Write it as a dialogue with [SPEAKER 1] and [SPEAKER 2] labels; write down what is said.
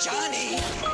[SPEAKER 1] Johnny!